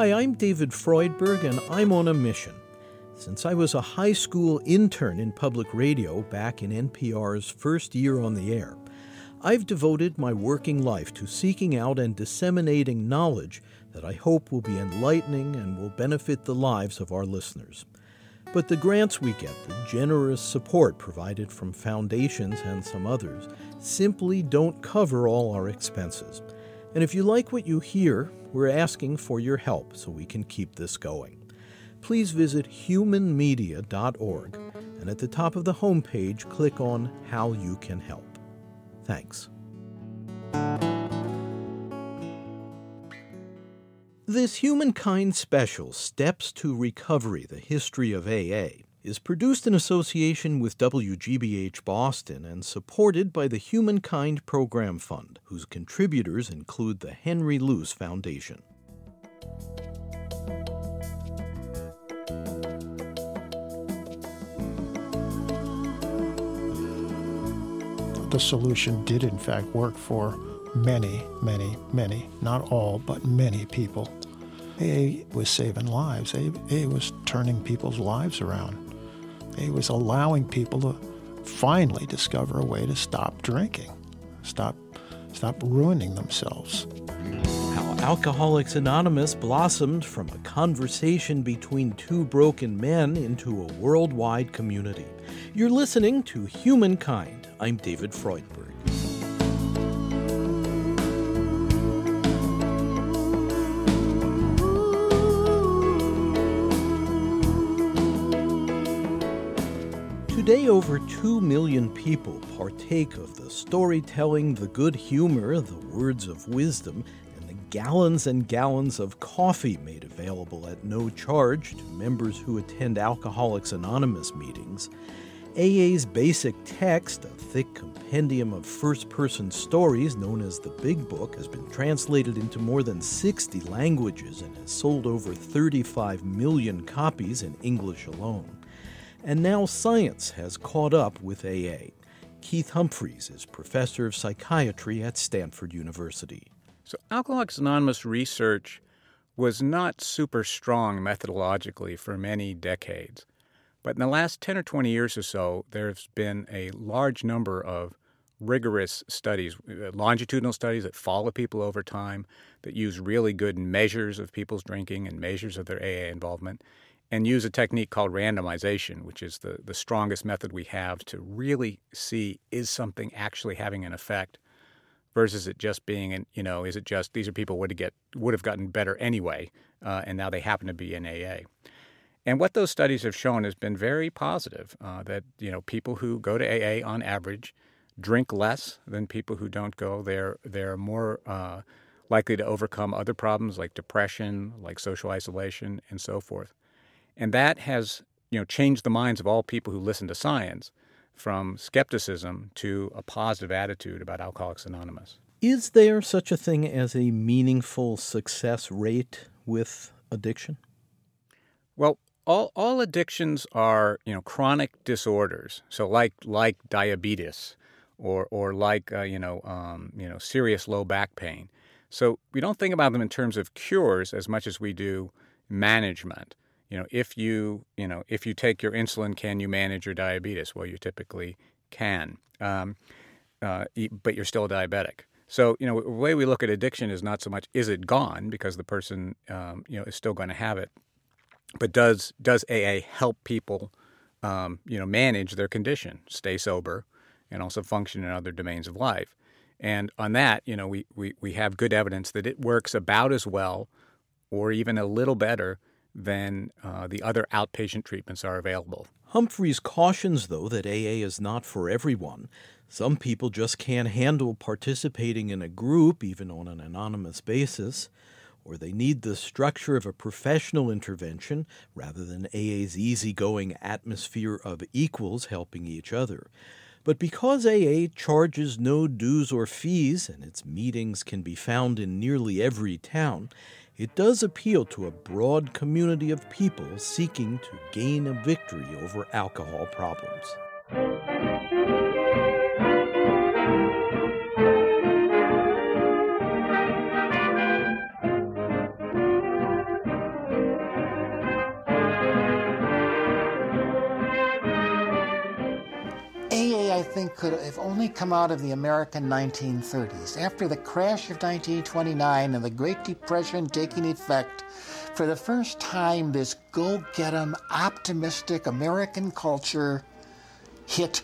Hi, I'm David Freudberg, and I'm on a mission. Since I was a high school intern in public radio back in NPR's first year on the air, I've devoted my working life to seeking out and disseminating knowledge that I hope will be enlightening and will benefit the lives of our listeners. But the grants we get, the generous support provided from foundations and some others, simply don't cover all our expenses. And if you like what you hear, we're asking for your help so we can keep this going please visit humanmedia.org and at the top of the homepage, click on How You Can Help. Thanks. This Humankind special, Steps to Recovery The History of AA, is produced in association with WGBH Boston and supported by the Humankind Program Fund, whose contributors include the Henry Luce Foundation. the solution did in fact work for many, many, many, not all, but many people. AA was saving lives. AA was turning people's lives around. AA was allowing people to finally discover a way to stop drinking, stop, stop ruining themselves. How Alcoholics Anonymous blossomed from a conversation between two broken men into a worldwide community. You're listening to Humankind I'm David Freudberg. Today, over 2 million people partake of the storytelling, the good humor, the words of wisdom, and the gallons and gallons of coffee made available at no charge to members who attend Alcoholics Anonymous meetings. AA's basic text, a thick compendium of first person stories known as the Big Book, has been translated into more than 60 languages and has sold over 35 million copies in English alone. And now science has caught up with AA. Keith Humphreys is professor of psychiatry at Stanford University. So, Alcoholics Anonymous research was not super strong methodologically for many decades. But in the last 10 or 20 years or so, there's been a large number of rigorous studies, uh, longitudinal studies that follow people over time, that use really good measures of people's drinking and measures of their AA involvement, and use a technique called randomization, which is the, the strongest method we have to really see is something actually having an effect versus it just being an you know is it just these are people would get would have gotten better anyway uh, and now they happen to be in AA. And what those studies have shown has been very positive. Uh, that you know people who go to AA on average drink less than people who don't go. They're they're more uh, likely to overcome other problems like depression, like social isolation, and so forth. And that has you know changed the minds of all people who listen to science from skepticism to a positive attitude about Alcoholics Anonymous. Is there such a thing as a meaningful success rate with addiction? Well, all all addictions are you know chronic disorders. So like like diabetes, or or like uh, you know um, you know serious low back pain. So we don't think about them in terms of cures as much as we do management. You know, if you you know if you take your insulin, can you manage your diabetes? Well, you typically can, um, uh, but you're still diabetic. So you know, the way we look at addiction is not so much is it gone because the person um, you know is still going to have it, but does does AA help people, um, you know, manage their condition, stay sober, and also function in other domains of life? And on that, you know, we, we, we have good evidence that it works about as well, or even a little better than uh, the other outpatient treatments are available. Humphreys cautions, though, that AA is not for everyone. Some people just can't handle participating in a group, even on an anonymous basis or they need the structure of a professional intervention rather than AA's easygoing atmosphere of equals helping each other. But because AA charges no dues or fees and its meetings can be found in nearly every town, it does appeal to a broad community of people seeking to gain a victory over alcohol problems. Could have only come out of the American 1930s. After the crash of 1929 and the Great Depression taking effect, for the first time, this go get 'em, optimistic American culture hit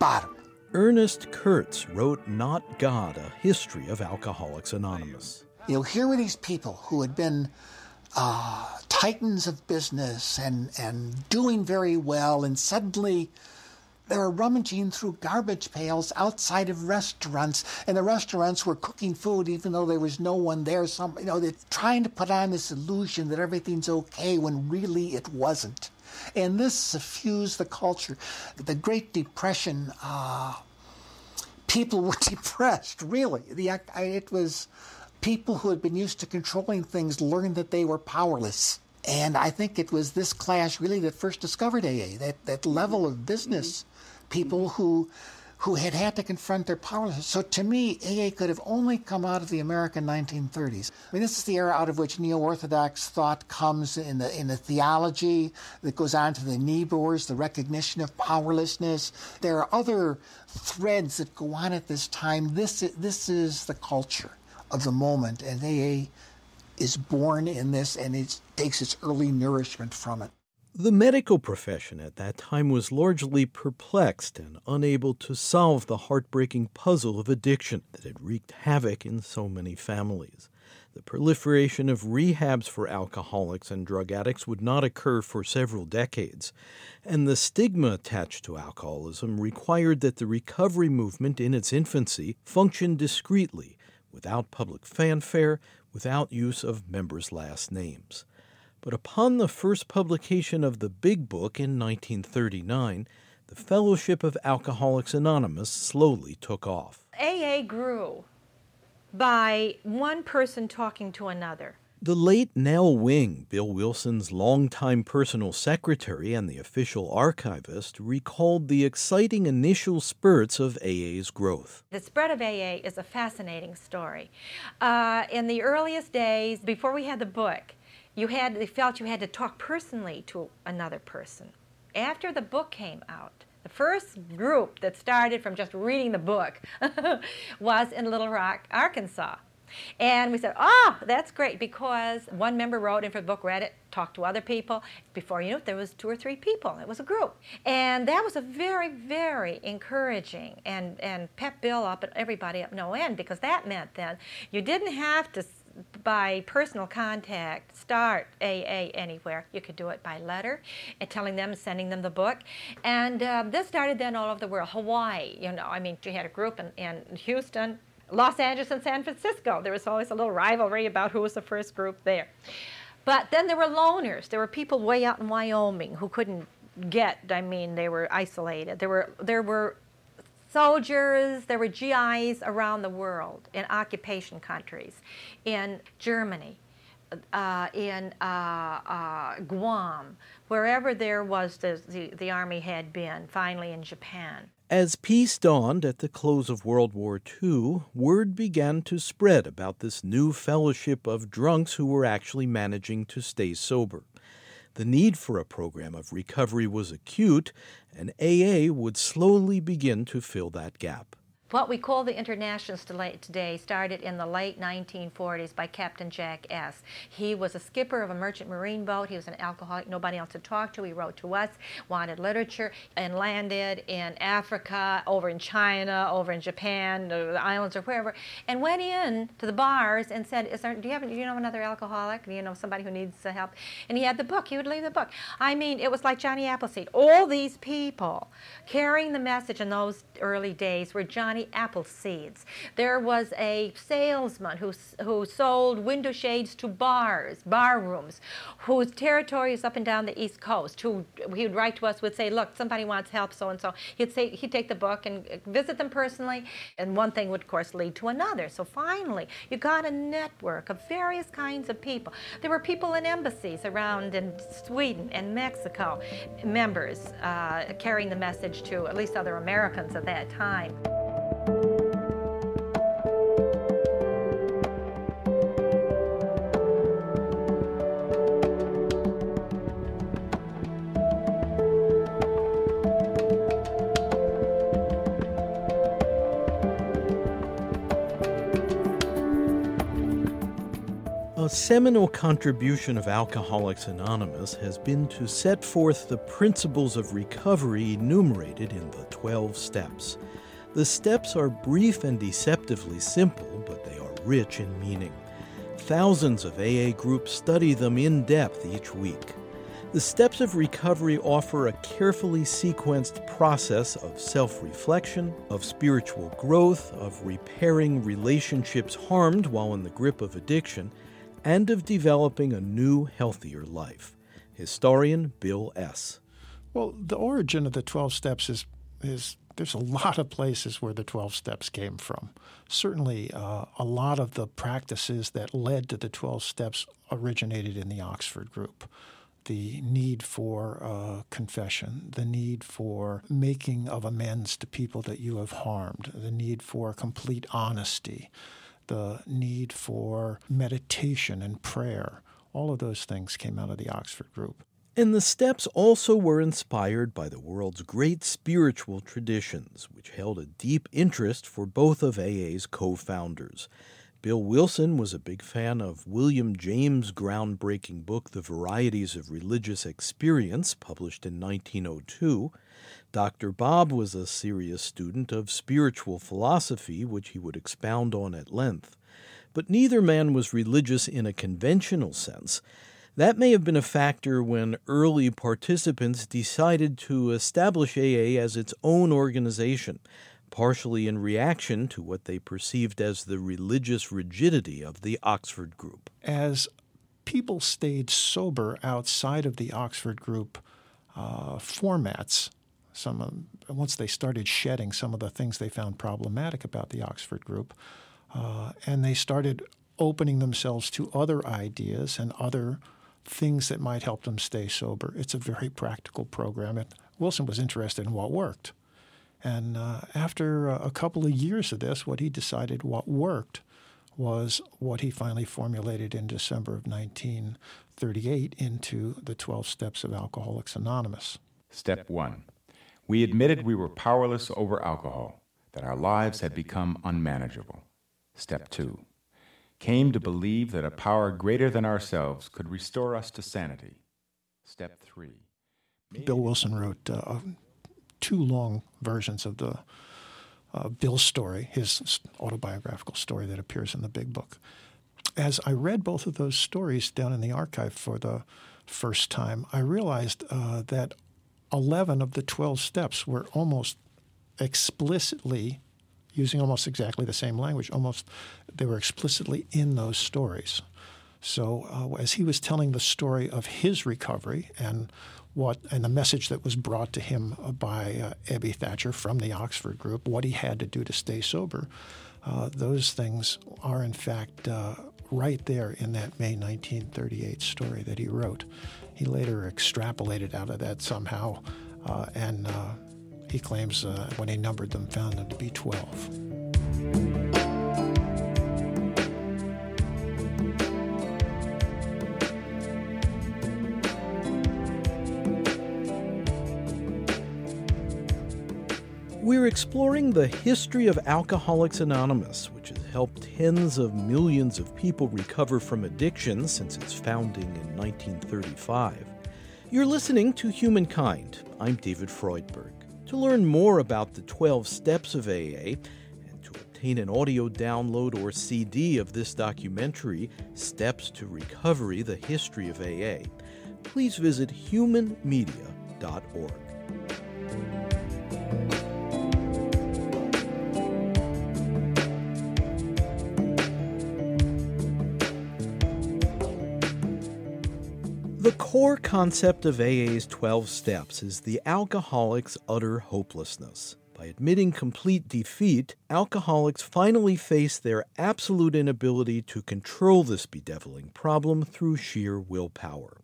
bottom. Ernest Kurtz wrote Not God, a history of Alcoholics Anonymous. You know, here were these people who had been uh, titans of business and, and doing very well, and suddenly they were rummaging through garbage pails outside of restaurants, and the restaurants were cooking food even though there was no one there. Some, you know, they're trying to put on this illusion that everything's okay when really it wasn't. And this suffused the culture. The Great Depression, uh, people were depressed, really. The, it was people who had been used to controlling things learned that they were powerless. And I think it was this class really that first discovered AA, that, that level of business people who who had had to confront their powerlessness. So to me, AA could have only come out of the American 1930s. I mean, this is the era out of which neo-Orthodox thought comes in the in the theology that goes on to the Niebuhrs, the recognition of powerlessness. There are other threads that go on at this time. This this is the culture of the moment, and AA is born in this, and it takes its early nourishment from it. The medical profession at that time was largely perplexed and unable to solve the heartbreaking puzzle of addiction that had wreaked havoc in so many families. The proliferation of rehabs for alcoholics and drug addicts would not occur for several decades, and the stigma attached to alcoholism required that the recovery movement in its infancy function discreetly, without public fanfare, without use of members' last names. But upon the first publication of the Big Book in 1939, the Fellowship of Alcoholics Anonymous slowly took off. AA grew by one person talking to another. The late Nell Wing, Bill Wilson's longtime personal secretary and the official archivist, recalled the exciting initial spurts of AA's growth. The spread of AA is a fascinating story. Uh, in the earliest days, before we had the book, you had they felt you had to talk personally to another person. After the book came out, the first group that started from just reading the book was in Little Rock, Arkansas. And we said, oh, that's great because one member wrote in for the book, read it, talked to other people. Before you knew it, there was two or three people. It was a group. And that was a very, very encouraging and, and pep Bill up and everybody up no end because that meant then you didn't have to by personal contact start AA anywhere. You could do it by letter and telling them, sending them the book. And uh, this started then all over the world. Hawaii, you know, I mean, you had a group in, in Houston, Los Angeles, and San Francisco. There was always a little rivalry about who was the first group there. But then there were loners. There were people way out in Wyoming who couldn't get, I mean, they were isolated. There were, there were soldiers, there were GIs around the world in occupation countries, in Germany, uh, in uh, uh, Guam, wherever there was the, the, the army had been, finally in Japan. As peace dawned at the close of World War II, word began to spread about this new fellowship of drunks who were actually managing to stay sober. The need for a program of recovery was acute, and AA would slowly begin to fill that gap. What we call the Internationals today started in the late 1940s by Captain Jack S. He was a skipper of a merchant marine boat. He was an alcoholic, nobody else to talk to. He wrote to us, wanted literature, and landed in Africa, over in China, over in Japan, the islands or wherever, and went in to the bars and said, Is there, do, you have, do you know another alcoholic? Do you know somebody who needs uh, help? And he had the book. He would leave the book. I mean, it was like Johnny Appleseed. All these people carrying the message in those early days were Johnny Appleseeds. There was a salesman who, who sold window shades to bars, bar rooms, whose territory is up and down the East Coast, who he would write to us, would say, look, somebody wants help, so and so. He'd say, he'd take the book and visit them personally, and one thing would, of course, lead to another. So finally, you got a network of various kinds of people. There were people in embassies around in Sweden and Mexico, members uh, carrying the message to at least other Americans at that time. Seminal contribution of Alcoholics Anonymous has been to set forth the principles of recovery enumerated in the 12 steps. The steps are brief and deceptively simple, but they are rich in meaning. Thousands of AA groups study them in depth each week. The steps of recovery offer a carefully sequenced process of self reflection, of spiritual growth, of repairing relationships harmed while in the grip of addiction, and of developing a new, healthier life. Historian Bill S. Well, the origin of the 12 steps is, is there's a lot of places where the 12 steps came from. Certainly, uh, a lot of the practices that led to the 12 steps originated in the Oxford group the need for uh, confession, the need for making of amends to people that you have harmed, the need for complete honesty, the need for meditation and prayer. All of those things came out of the Oxford group. And the steps also were inspired by the world's great spiritual traditions, which held a deep interest for both of AA's co founders. Bill Wilson was a big fan of William James' groundbreaking book, The Varieties of Religious Experience, published in 1902. Dr. Bob was a serious student of spiritual philosophy, which he would expound on at length. But neither man was religious in a conventional sense. That may have been a factor when early participants decided to establish AA as its own organization partially in reaction to what they perceived as the religious rigidity of the Oxford group. As people stayed sober outside of the Oxford group uh, formats, some once they started shedding some of the things they found problematic about the Oxford group, uh, and they started opening themselves to other ideas and other things that might help them stay sober. It's a very practical program. And Wilson was interested in what worked. And uh, after a couple of years of this, what he decided what worked was what he finally formulated in December of 1938 into the 12 Steps of Alcoholics Anonymous. Step one We admitted we were powerless over alcohol, that our lives had become unmanageable. Step two Came to believe that a power greater than ourselves could restore us to sanity. Step three Bill Wilson wrote uh, two long versions of the uh, Bill's story, his autobiographical story that appears in the big book. As I read both of those stories down in the archive for the first time, I realized uh, that 11 of the 12 steps were almost explicitly using almost exactly the same language. Almost, they were explicitly in those stories. So, uh, as he was telling the story of his recovery and what and the message that was brought to him by uh, Ebby Thacher from the Oxford Group, what he had to do to stay sober. Uh, those things are in fact uh, right there in that May 1938 story that he wrote. He later extrapolated out of that somehow, uh, and uh, he claims uh, when he numbered them, found them to be 12. We're exploring the history of Alcoholics Anonymous, which has helped tens of millions of people recover from addiction since its founding in 1935. You're listening to Humankind. I'm David Freudberg. To learn more about the 12 steps of AA and to obtain an audio download or CD of this documentary, Steps to Recovery The History of AA, please visit humanmedia.org. core concept of AA's 12 steps is the alcoholic's utter hopelessness. By admitting complete defeat, alcoholics finally face their absolute inability to control this bedeviling problem through sheer willpower.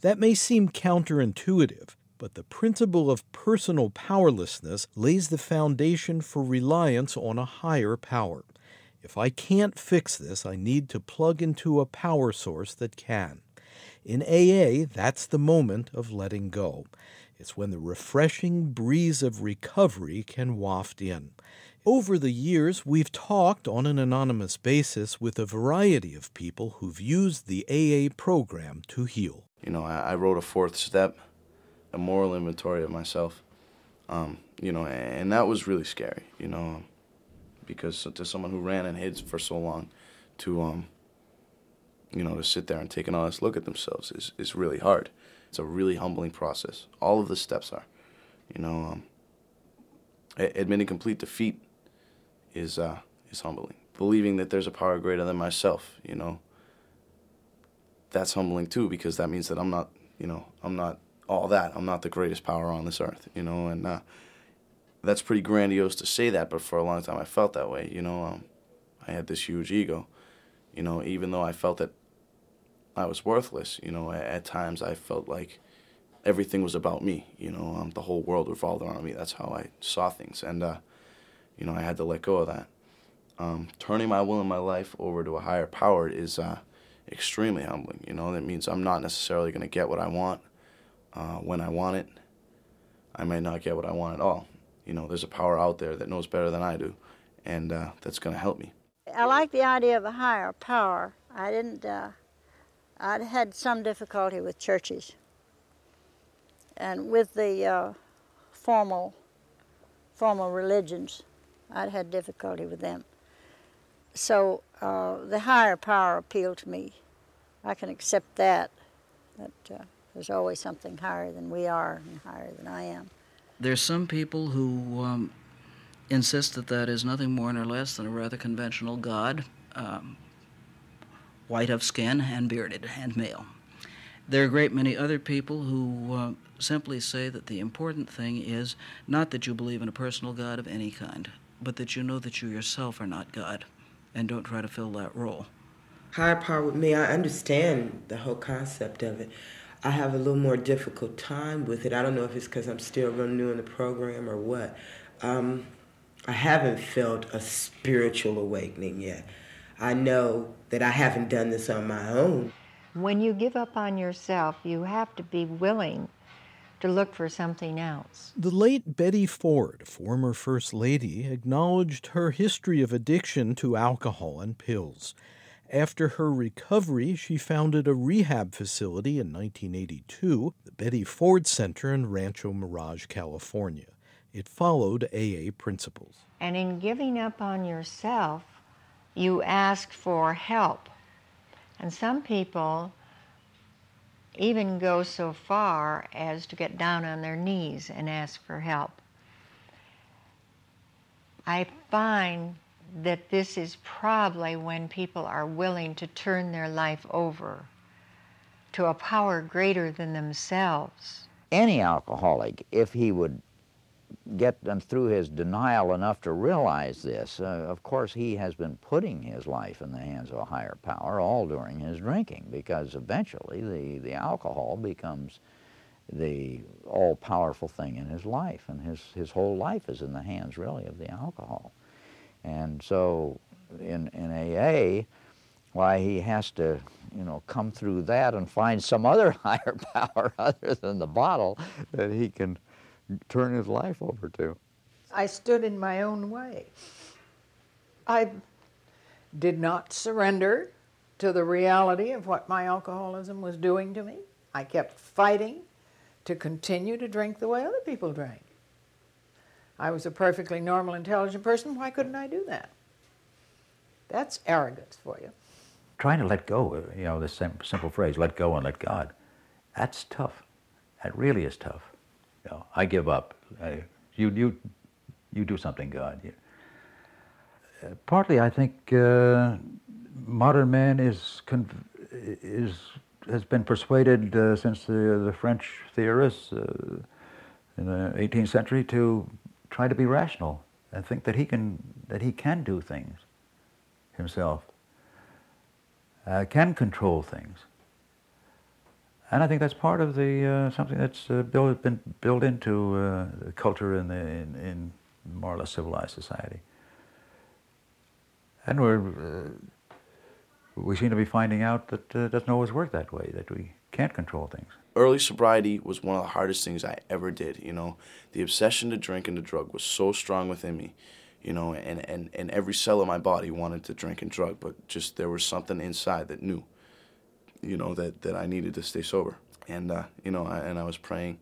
That may seem counterintuitive, but the principle of personal powerlessness lays the foundation for reliance on a higher power. If I can't fix this, I need to plug into a power source that can. In AA, that's the moment of letting go. It's when the refreshing breeze of recovery can waft in. Over the years, we've talked on an anonymous basis with a variety of people who've used the AA program to heal. You know, I, wrote a fourth step, a moral inventory of myself. Um, you know, and that was really scary. You know, because to someone who ran and hid for so long, to um, you know, to sit there and take an honest look at themselves is is really hard. It's a really humbling process. All of the steps are, you know, um, admitting complete defeat is uh, is humbling. Believing that there's a power greater than myself, you know, that's humbling too because that means that I'm not, you know, I'm not all that. I'm not the greatest power on this earth, you know, and uh, that's pretty grandiose to say that. But for a long time, I felt that way, you know. Um, I had this huge ego, you know, even though I felt that I was worthless, you know. At, at times, I felt like everything was about me, you know. Um, the whole world revolved around me. That's how I saw things, and uh, you know, I had to let go of that. Um, turning my will and my life over to a higher power is uh, extremely humbling. You know, that means I'm not necessarily going to get what I want uh, when I want it. I may not get what I want at all. You know, there's a power out there that knows better than I do, and uh, that's going to help me. I like the idea of a higher power. I didn't. Uh, I'd had some difficulty with churches, and with the uh, formal, formal religions. I'd had difficulty with them. So uh, the higher power appealed to me. I can accept that, that uh, there's always something higher than we are and higher than I am. There's some people who um, insist that that is nothing more nor less than a rather conventional God, um, white of skin and bearded and male. There are a great many other people who uh, simply say that the important thing is not that you believe in a personal God of any kind, but that you know that you yourself are not God and don't try to fill that role. Higher power with me, I understand the whole concept of it. I have a little more difficult time with it. I don't know if it's because I'm still real new in the program or what. Um, I haven't felt a spiritual awakening yet. I know that I haven't done this on my own. When you give up on yourself, you have to be willing to look for something else. The late Betty Ford, former First Lady, acknowledged her history of addiction to alcohol and pills. After her recovery, she founded a rehab facility in 1982, the Betty Ford Center in Rancho Mirage, California. It followed AA principles. And in giving up on yourself, you ask for help. And some people even go so far as to get down on their knees and ask for help. I find that this is probably when people are willing to turn their life over to a power greater than themselves. Any alcoholic, if he would get them through his denial enough to realize this. Uh, of course, he has been putting his life in the hands of a higher power all during his drinking because eventually the, the alcohol becomes the all-powerful thing in his life and his, his whole life is in the hands really of the alcohol. And so in, in AA, why he has to you know come through that and find some other higher power other than the bottle that he can turn his life over to. I stood in my own way. I did not surrender to the reality of what my alcoholism was doing to me. I kept fighting to continue to drink the way other people drank. I was a perfectly normal, intelligent person. Why couldn't I do that? That's arrogance for you. Trying to let go, uh, you know, this simple phrase, let go and let God, that's tough. That really is tough. Know, I give up. I, you, you, you do something, God. Partly, I think uh, modern man is is has been persuaded uh, since the the French theorists uh, in the 18th century to try to be rational and think that he can that he can do things himself, uh, can control things. And I think that's part of the uh, something that's uh, built, been built into uh, the culture in, the, in, in, more or less civilized society. And we're, uh, we seem to be finding out that uh, it doesn't always work that way, that we Can't control things. Early sobriety was one of the hardest things I ever did. You know, the obsession to drink and to drug was so strong within me. You know, and, and, and every cell of my body wanted to drink and drug, but just there was something inside that knew, you know, that, that I needed to stay sober. And, uh, you know, I, and I was praying.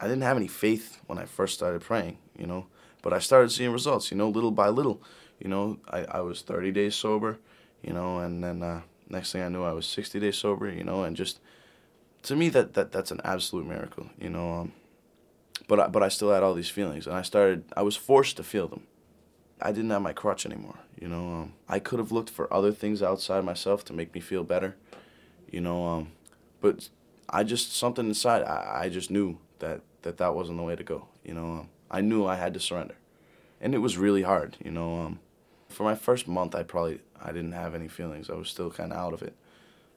I didn't have any faith when I first started praying, you know, but I started seeing results, you know, little by little. You know, I, I was 30 days sober, you know, and then uh, next thing I knew, I was 60 days sober, you know, and just to me, that, that that's an absolute miracle, you know. Um, but I, but I still had all these feelings, and I started. I was forced to feel them. I didn't have my crutch anymore, you know. Um, I could have looked for other things outside myself to make me feel better, you know. Um, but I just something inside. I, I just knew that, that that wasn't the way to go, you know. Um, I knew I had to surrender, and it was really hard, you know. Um, for my first month, I probably I didn't have any feelings. I was still kind of out of it,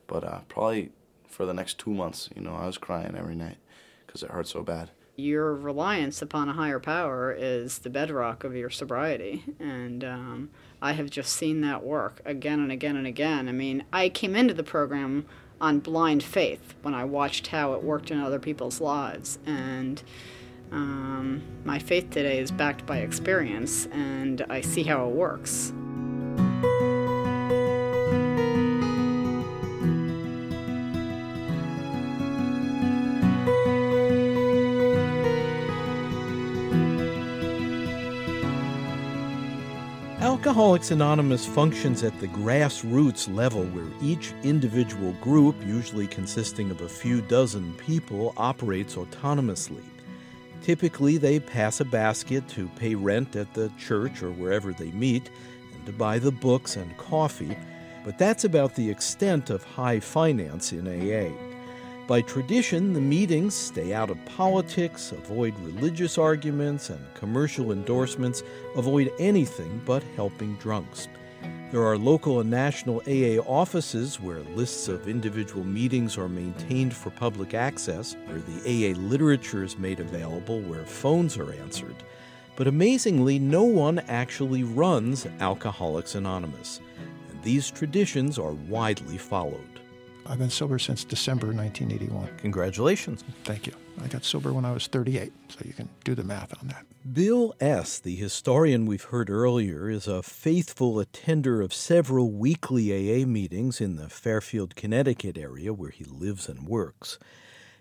but uh, probably for the next two months, you know, I was crying every night because it hurt so bad. Your reliance upon a higher power is the bedrock of your sobriety, and um, I have just seen that work again and again and again. I mean, I came into the program on blind faith when I watched how it worked in other people's lives, and um, my faith today is backed by experience, and I see how it works. Alcoholics Anonymous functions at the grassroots level where each individual group, usually consisting of a few dozen people, operates autonomously. Typically, they pass a basket to pay rent at the church or wherever they meet and to buy the books and coffee, but that's about the extent of high finance in AA. By tradition, the meetings stay out of politics, avoid religious arguments and commercial endorsements, avoid anything but helping drunks. There are local and national AA offices where lists of individual meetings are maintained for public access, where the AA literature is made available, where phones are answered. But amazingly, no one actually runs Alcoholics Anonymous, and these traditions are widely followed. I've been sober since December 1981. Congratulations. Thank you. I got sober when I was 38, so you can do the math on that. Bill S., the historian we've heard earlier, is a faithful attender of several weekly AA meetings in the Fairfield, Connecticut area where he lives and works.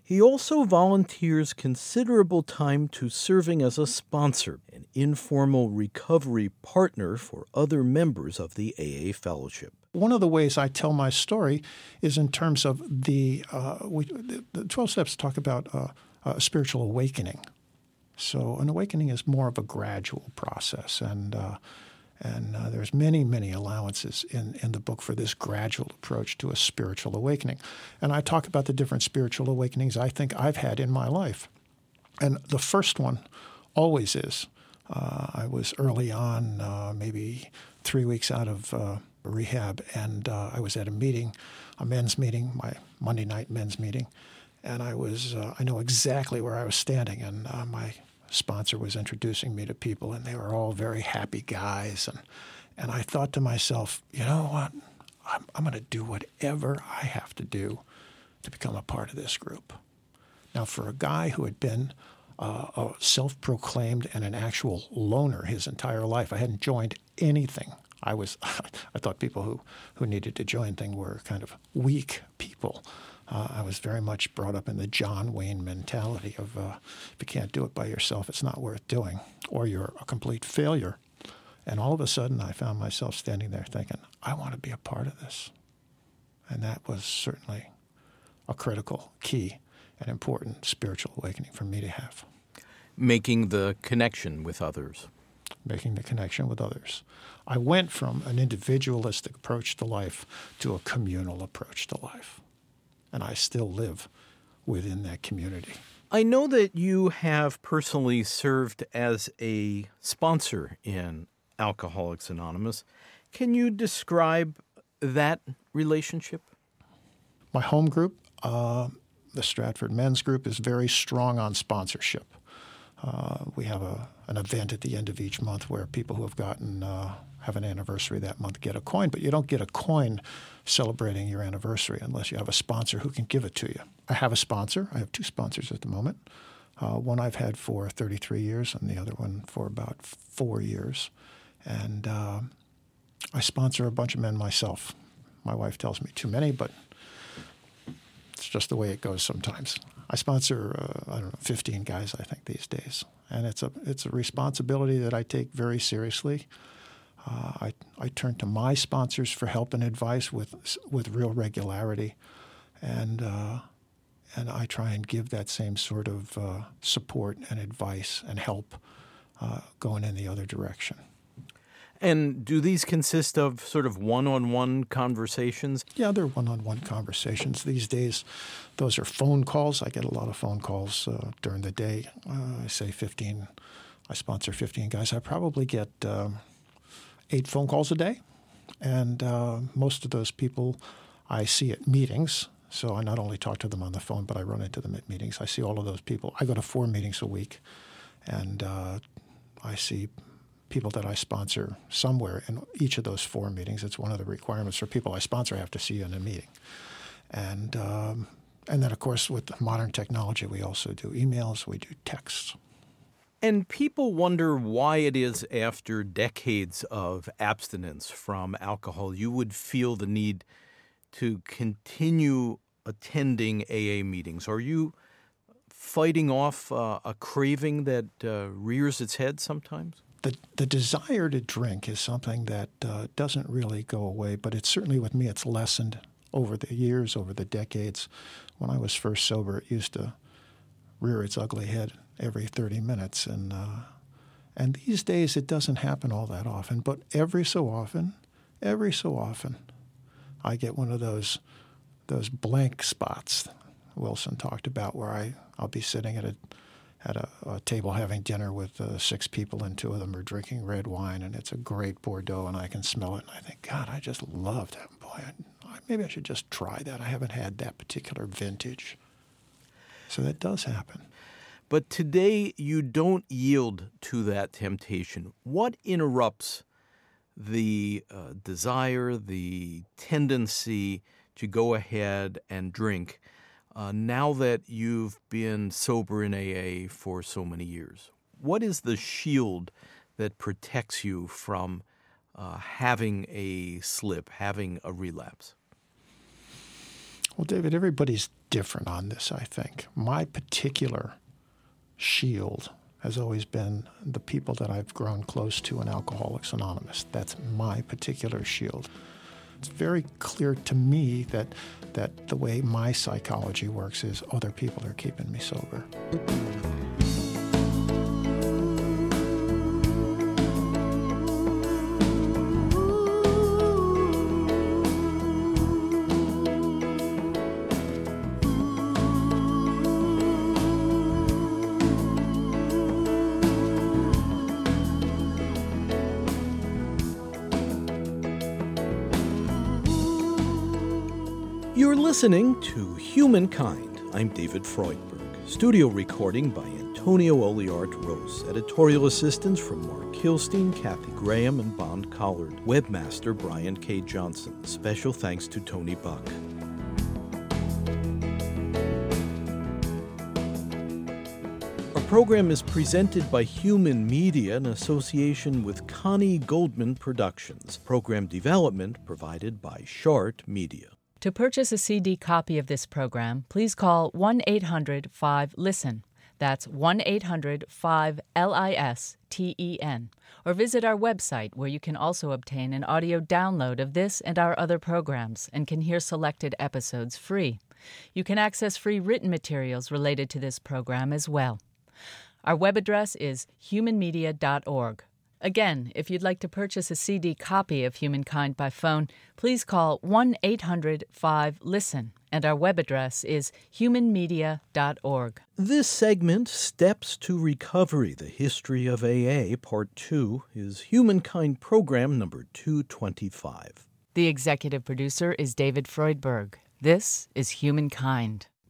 He also volunteers considerable time to serving as a sponsor, an informal recovery partner for other members of the AA Fellowship. One of the ways I tell my story is in terms of the, uh, we, the, the 12 steps talk about uh, a spiritual awakening. So an awakening is more of a gradual process, and uh, and uh, there's many many allowances in in the book for this gradual approach to a spiritual awakening. And I talk about the different spiritual awakenings I think I've had in my life, and the first one always is. Uh, I was early on, uh, maybe three weeks out of uh, rehab, and uh, I was at a meeting, a men's meeting, my Monday night men's meeting, and I was uh, I know exactly where I was standing, and uh, my sponsor was introducing me to people, and they were all very happy guys, and and I thought to myself, you know what, I'm, I'm going to do whatever I have to do to become a part of this group. Now, for a guy who had been uh, a self-proclaimed and an actual loner his entire life, I hadn't joined anything I was I thought people who, who needed to join thing were kind of weak people. Uh, I was very much brought up in the John Wayne mentality of uh, if you can't do it by yourself, it's not worth doing, or you're a complete failure. And all of a sudden, I found myself standing there thinking, I want to be a part of this. And that was certainly a critical, key, and important spiritual awakening for me to have. Making the connection with others. Making the connection with others. I went from an individualistic approach to life to a communal approach to life. And I still live within that community. I know that you have personally served as a sponsor in Alcoholics Anonymous. Can you describe that relationship? My home group, uh, the Stratford Men's Group, is very strong on sponsorship. Uh, we have a, an event at the end of each month where people who have gotten uh, have an anniversary that month get a coin, but you don't get a coin celebrating your anniversary unless you have a sponsor who can give it to you. I have a sponsor. I have two sponsors at the moment. Uh, one I've had for 33 years, and the other one for about four years. And uh, I sponsor a bunch of men myself. My wife tells me too many, but it's just the way it goes sometimes. I sponsor uh, I don't know 15 guys I think these days, and it's a it's a responsibility that I take very seriously. Uh, I I turn to my sponsors for help and advice with with real regularity, and uh, and I try and give that same sort of uh, support and advice and help uh, going in the other direction. And do these consist of sort of one on one conversations? Yeah, they're one on one conversations. These days, those are phone calls. I get a lot of phone calls uh, during the day. Uh, I say 15, I sponsor 15 guys. I probably get um, eight phone calls a day. And uh, most of those people I see at meetings. So I not only talk to them on the phone, but I run into them at meetings. I see all of those people. I go to four meetings a week, and uh, I see people that I sponsor somewhere in each of those four meetings. It's one of the requirements for people I sponsor. I have to see in a meeting, and um, and then of course with modern technology, we also do emails, we do texts. And people wonder why it is after decades of abstinence from alcohol, you would feel the need to continue attending AA meetings. Are you fighting off uh, a craving that uh, rears its head sometimes? The, the desire to drink is something that uh, doesn't really go away, but it's certainly with me, it's lessened over the years, over the decades. When I was first sober, it used to rear its ugly head every 30 minutes. And, uh, and these days, it doesn't happen all that often, but every so often, every so often, I get one of those, those blank spots Wilson talked about where I, I'll be sitting at a, at a, a table having dinner with uh, six people, and two of them are drinking red wine, and it's a great Bordeaux, and I can smell it, and I think, God, I just love that. Boy, I, maybe I should just try that. I haven't had that particular vintage. So that does happen. But today you don't yield to that temptation. What interrupts the uh, desire, the tendency to go ahead and drink uh, now that you've been sober in AA for so many years? What is the shield that protects you from uh, having a slip, having a relapse? Well, David, everybody's different on this, I think. My particular shield has always been the people that I've grown close to in Alcoholics Anonymous. That's my particular shield. It's very clear to me that that the way my psychology works is other people are keeping me sober. You're listening to Humankind. I'm David Freudberg. Studio recording by Antonio Oliart Rose. Editorial assistance from Mark Kilstein, Kathy Graham, and Bond Collard. Webmaster Brian K. Johnson. Special thanks to Tony Buck. Our program is presented by Human Media in association with Connie Goldman Productions. Program development provided by Short Media. To purchase a CD copy of this program, please call 1 800 5 LISTEN. That's 1 800 5 L I S T E N. Or visit our website where you can also obtain an audio download of this and our other programs and can hear selected episodes free. You can access free written materials related to this program as well. Our web address is humanmedia.org. Again, if you'd like to purchase a CD copy of Humankind by phone, please call 1 800 5 LISTEN, and our web address is humanmedia.org. This segment, Steps to Recovery The History of AA, Part 2, is Humankind Program number 225. The executive producer is David Freudberg. This is Humankind.